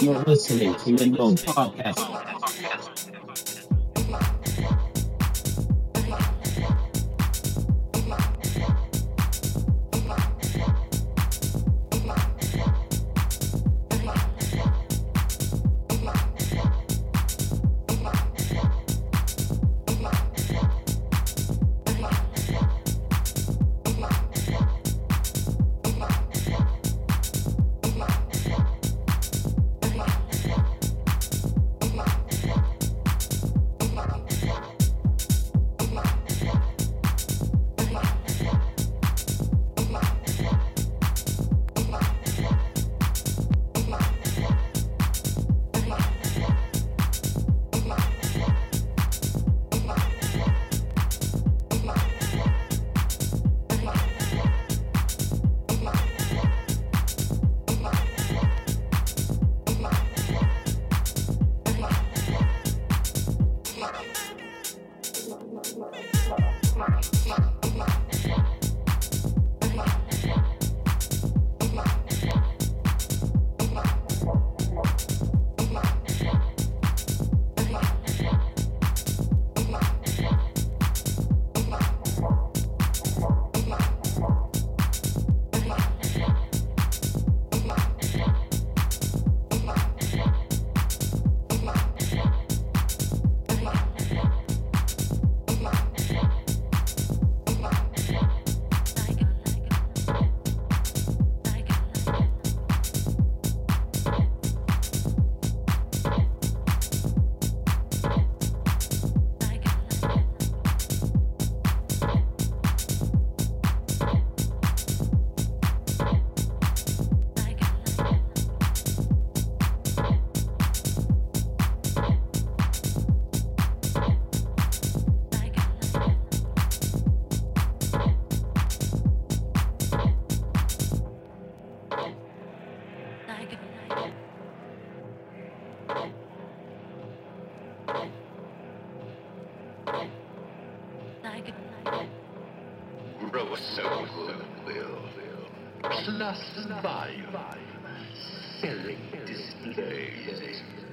You're listening to the No Podcast. Grow so will plus five selling displays.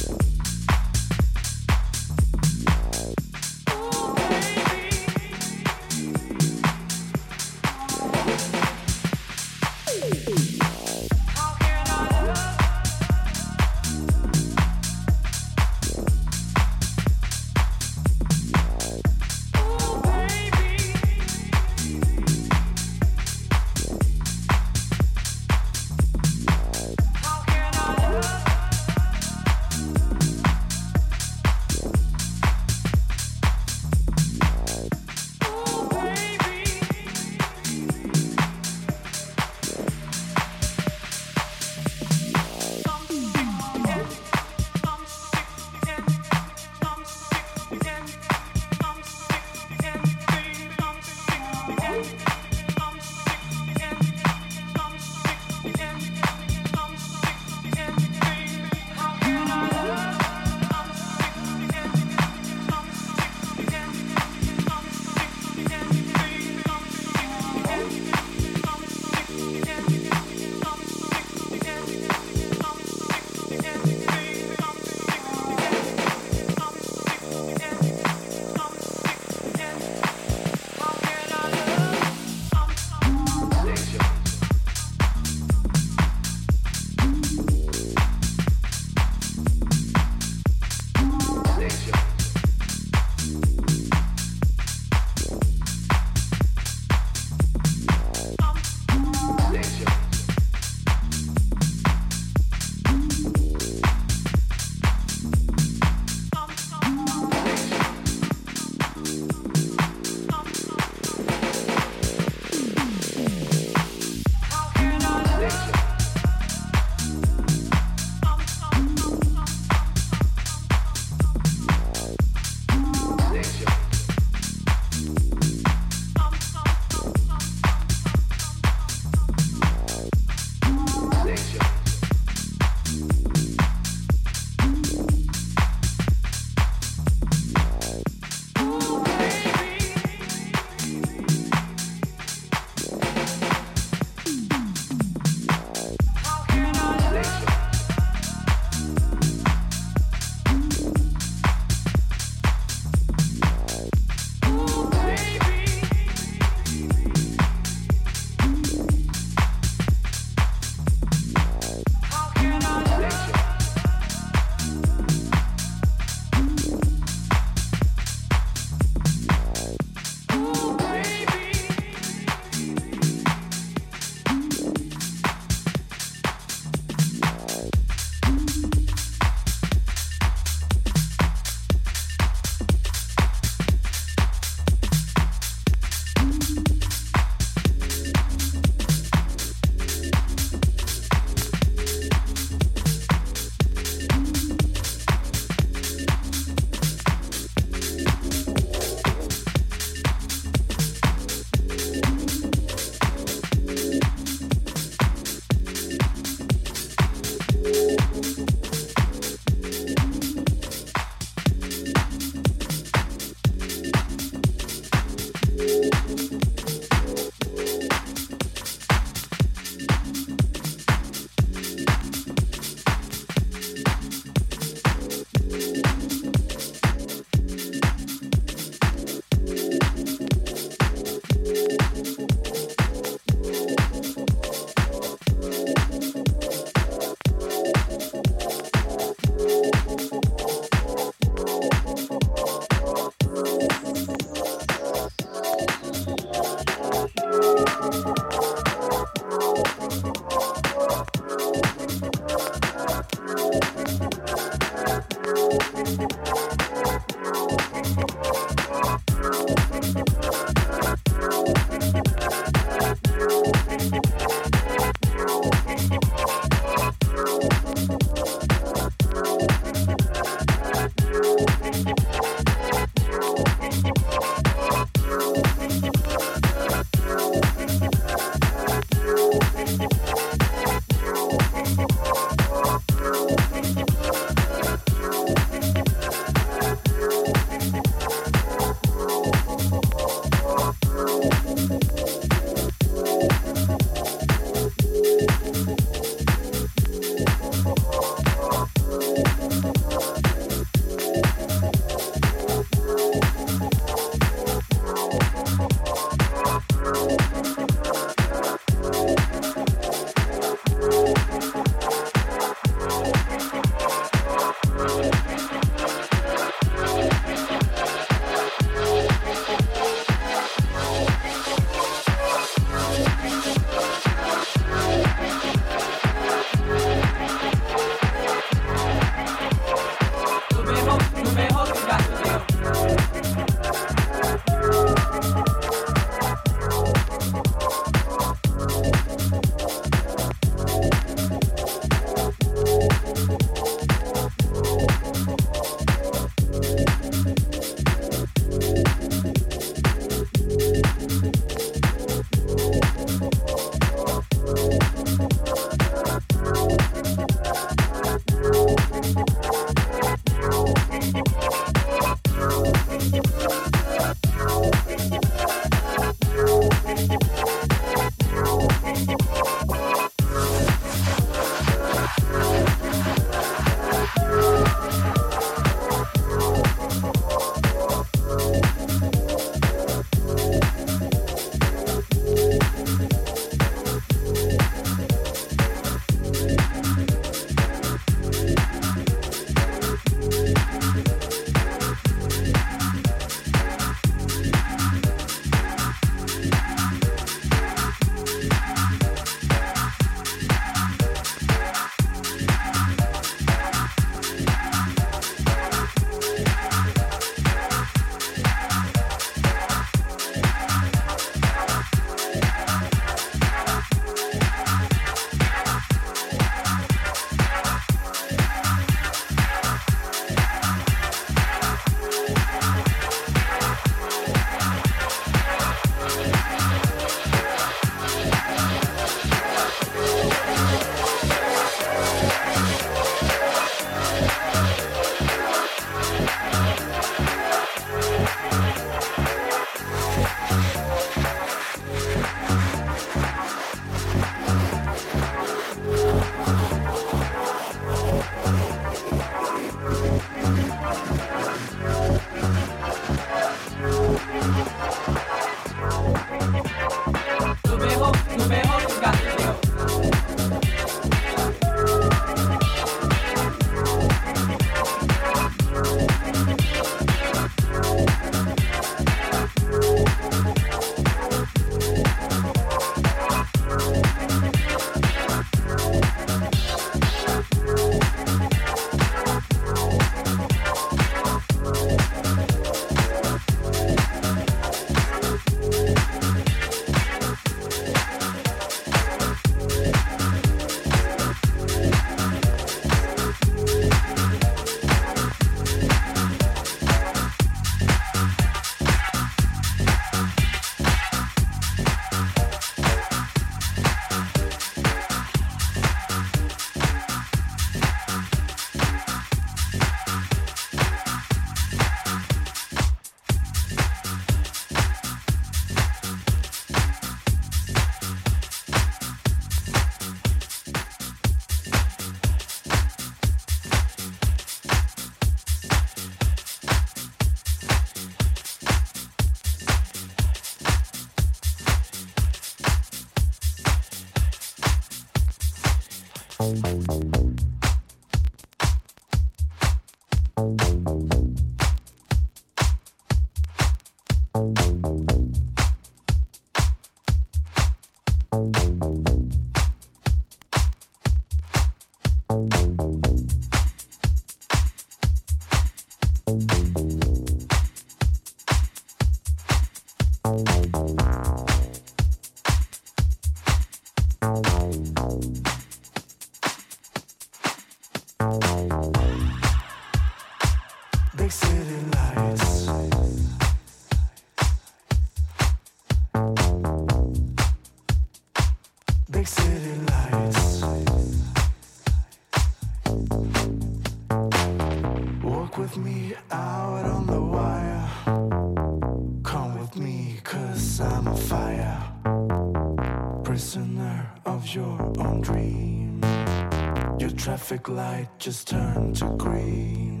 light just turned to green.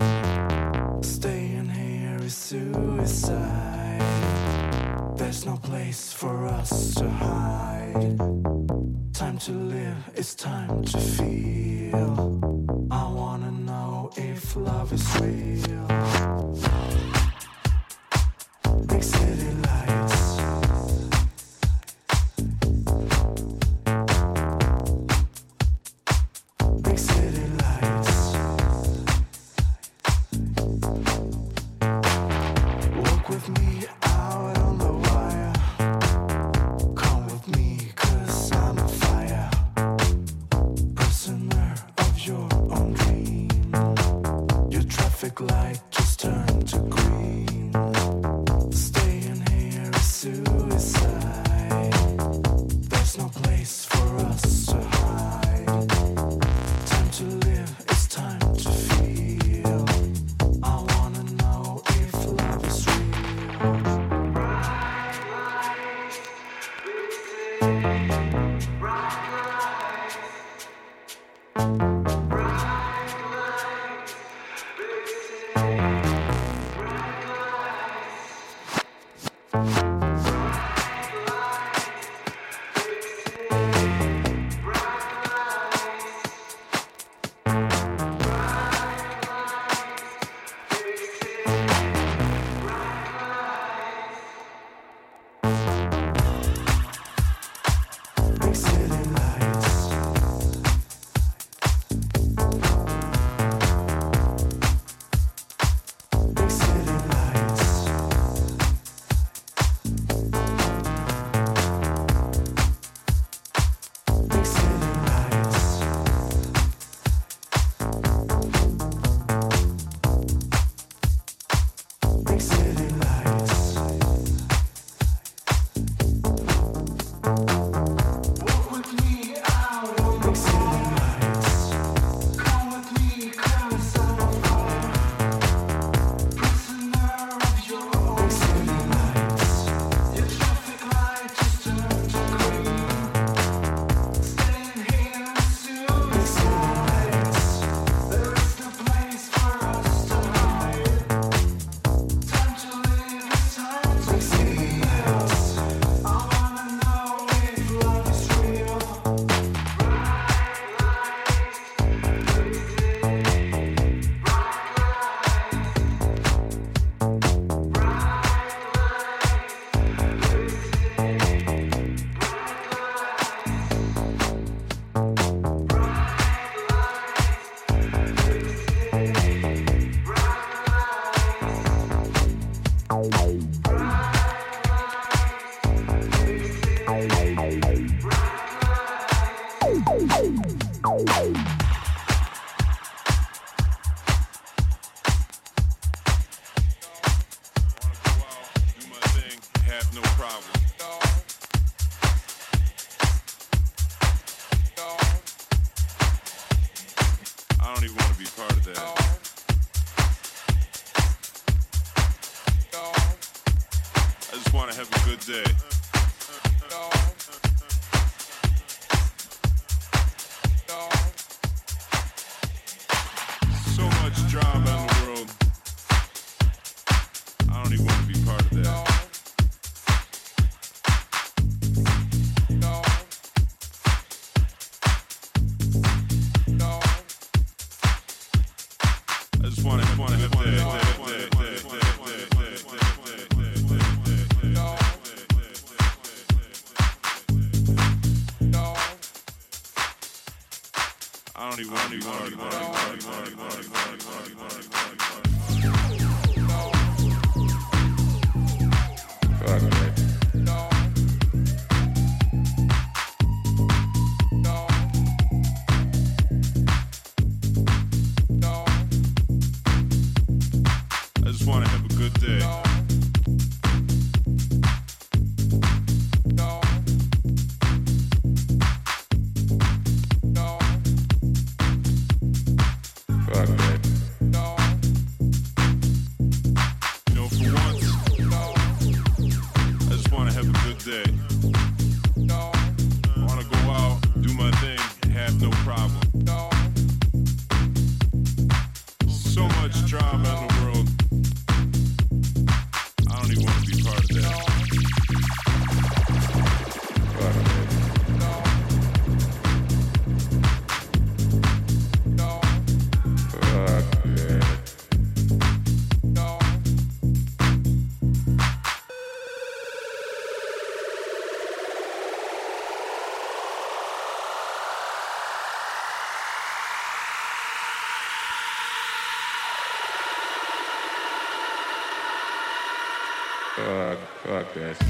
Staying here is suicide. There's no place for us to hide. no problem. I don't even want to be part of that. I just want to have a good day. Fuck